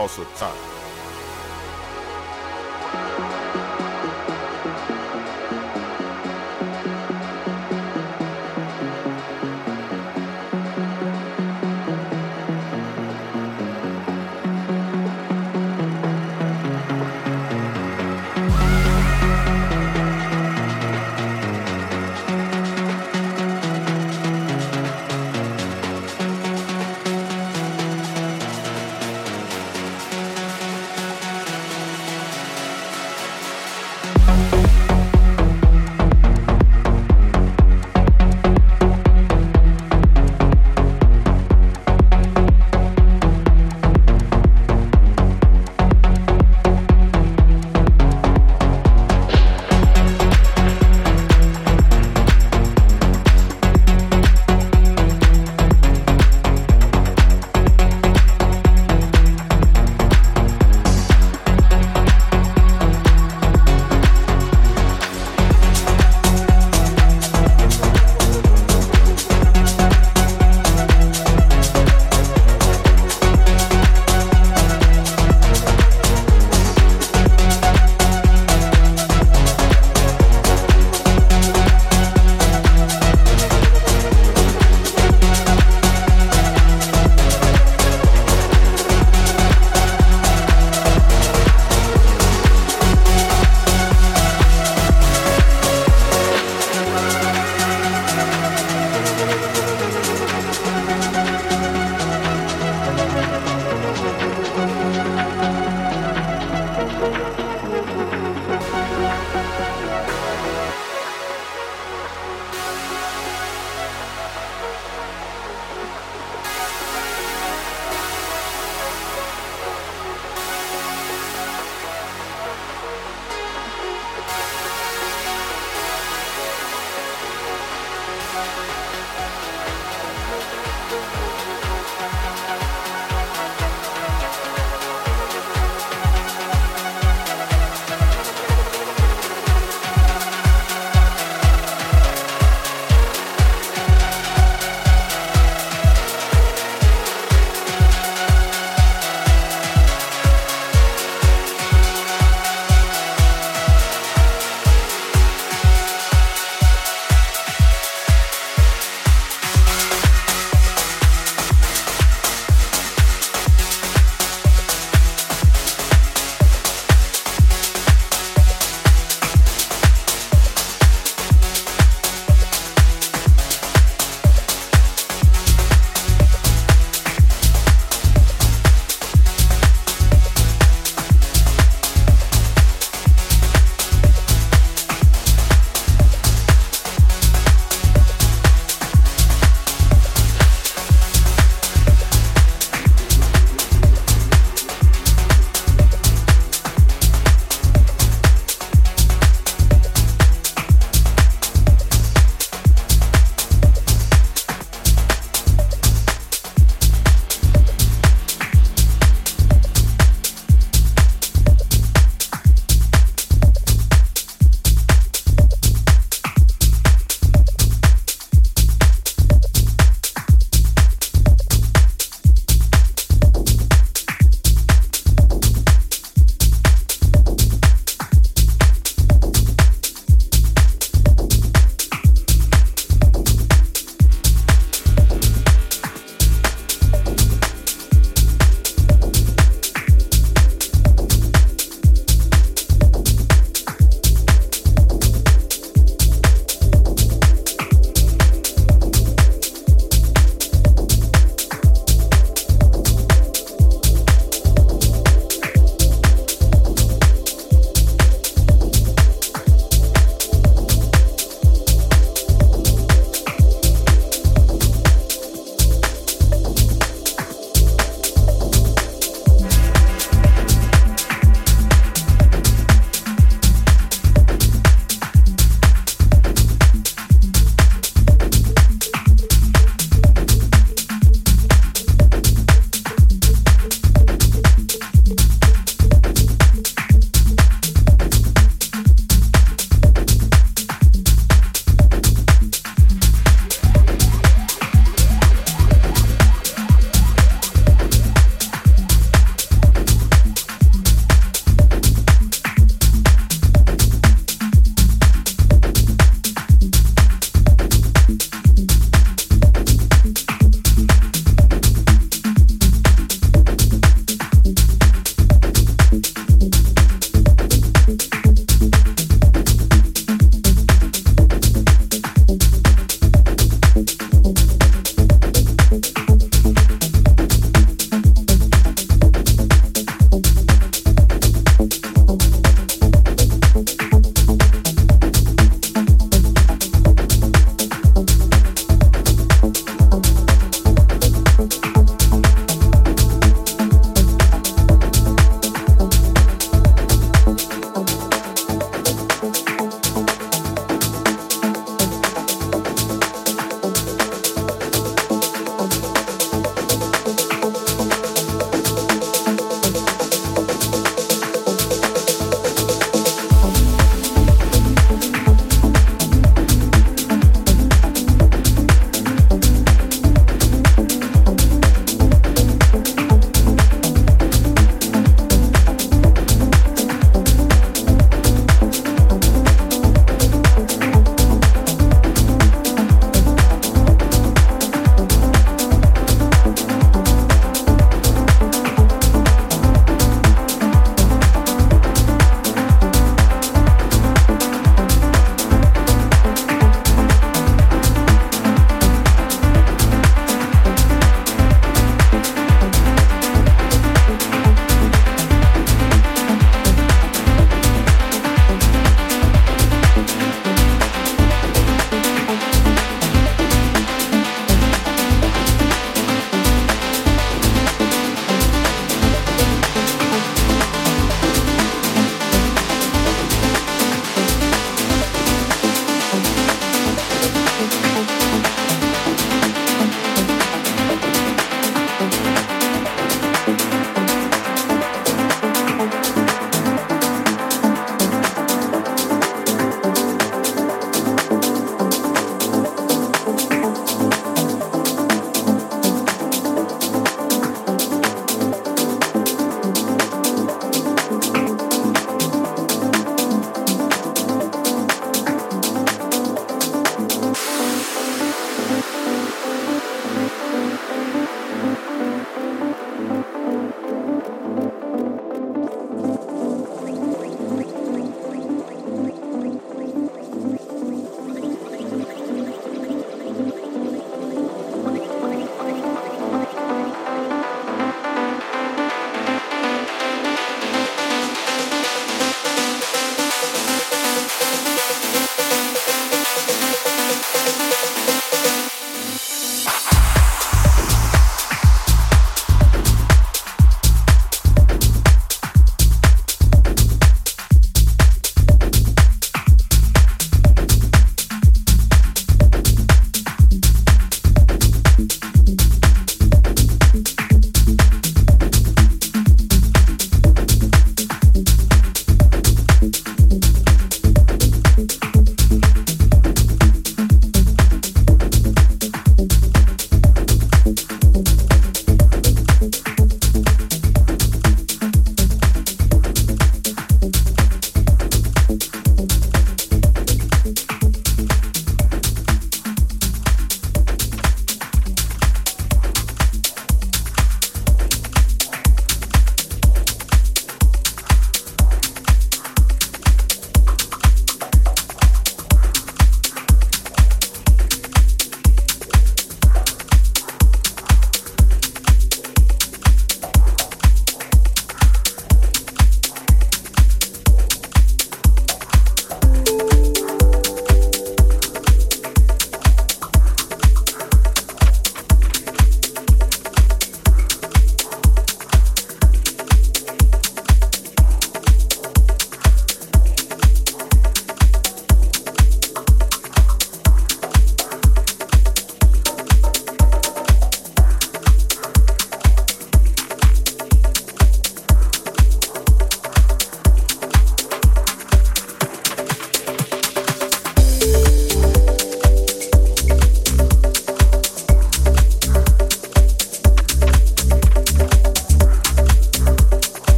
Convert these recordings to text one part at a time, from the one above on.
are House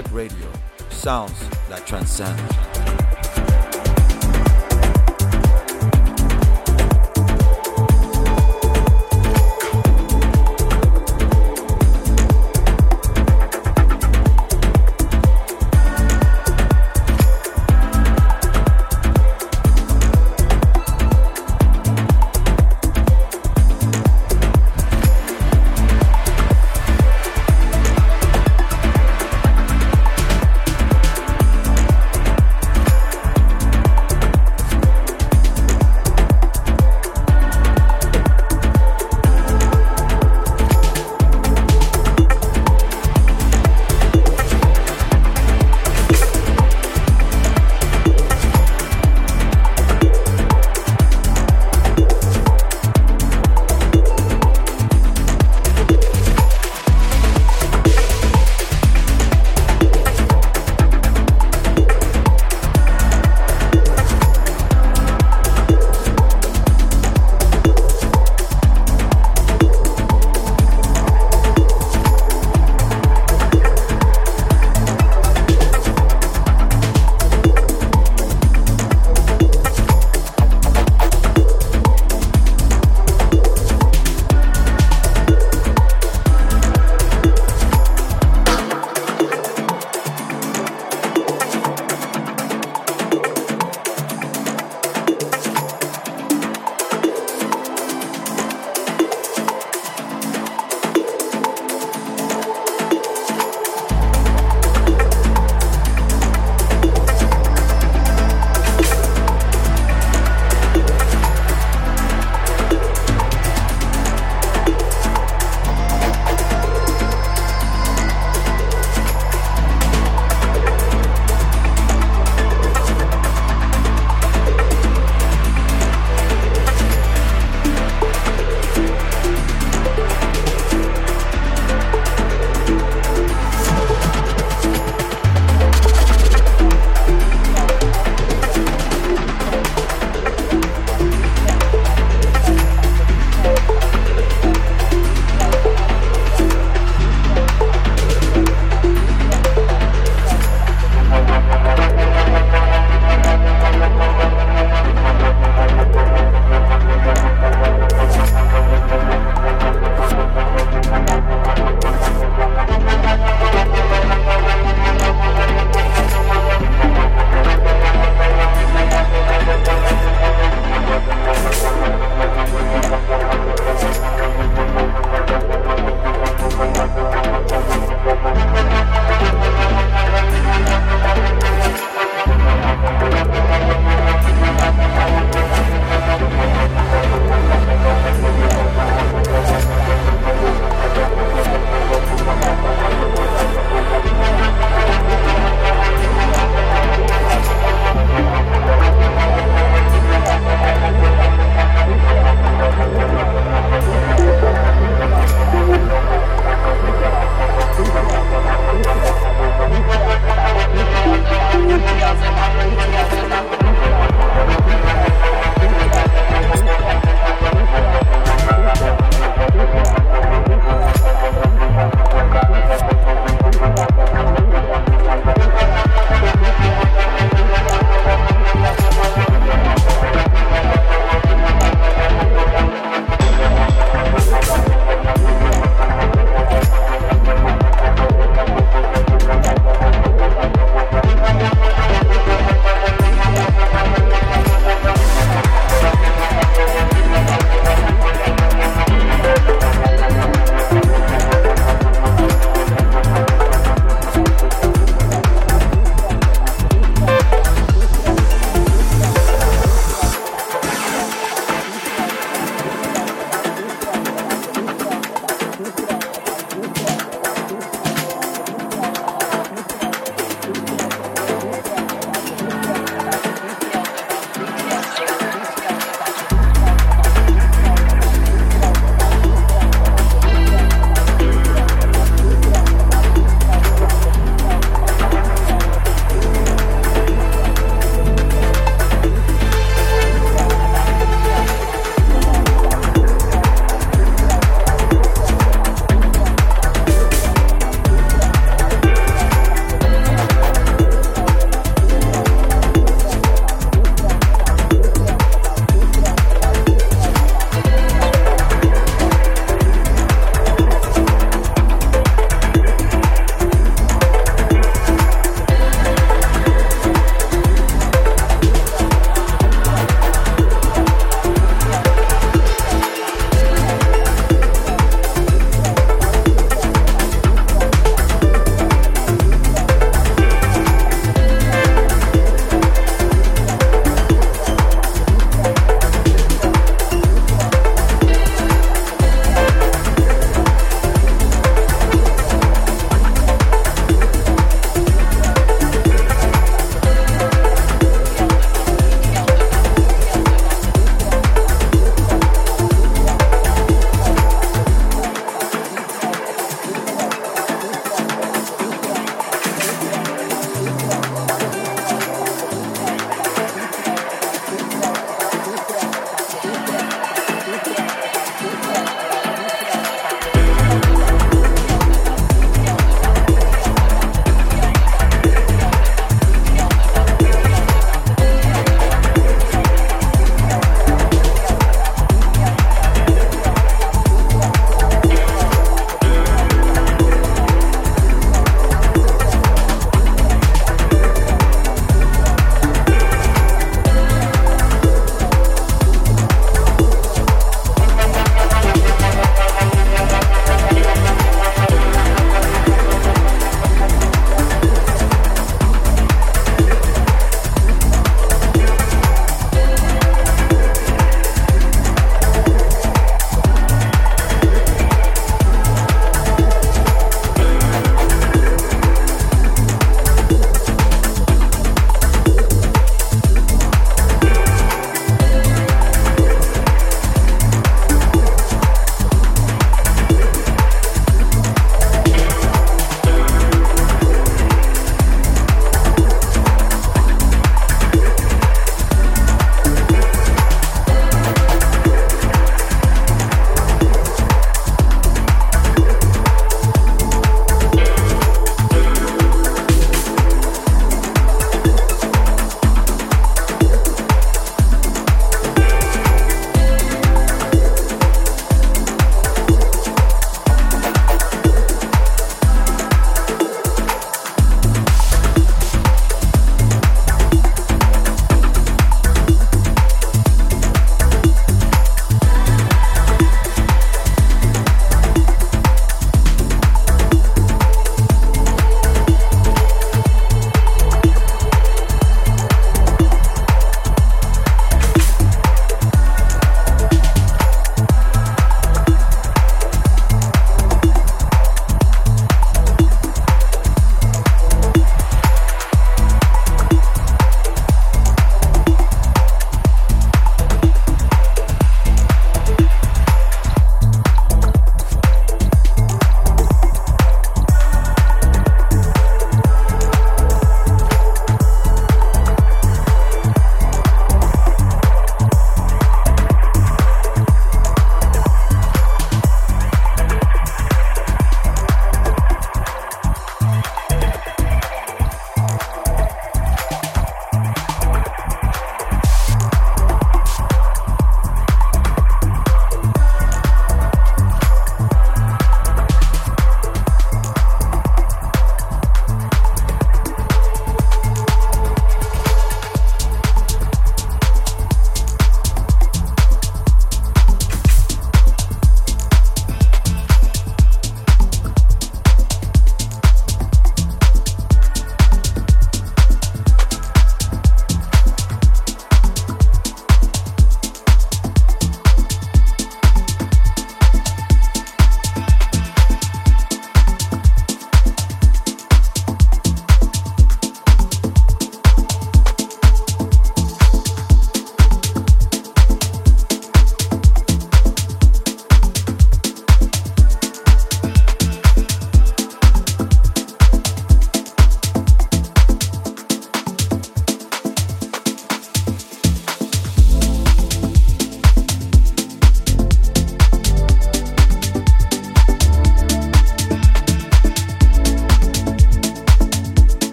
of Radio. Sounds that transcend.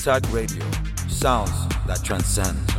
Attack Radio. Sounds that transcend.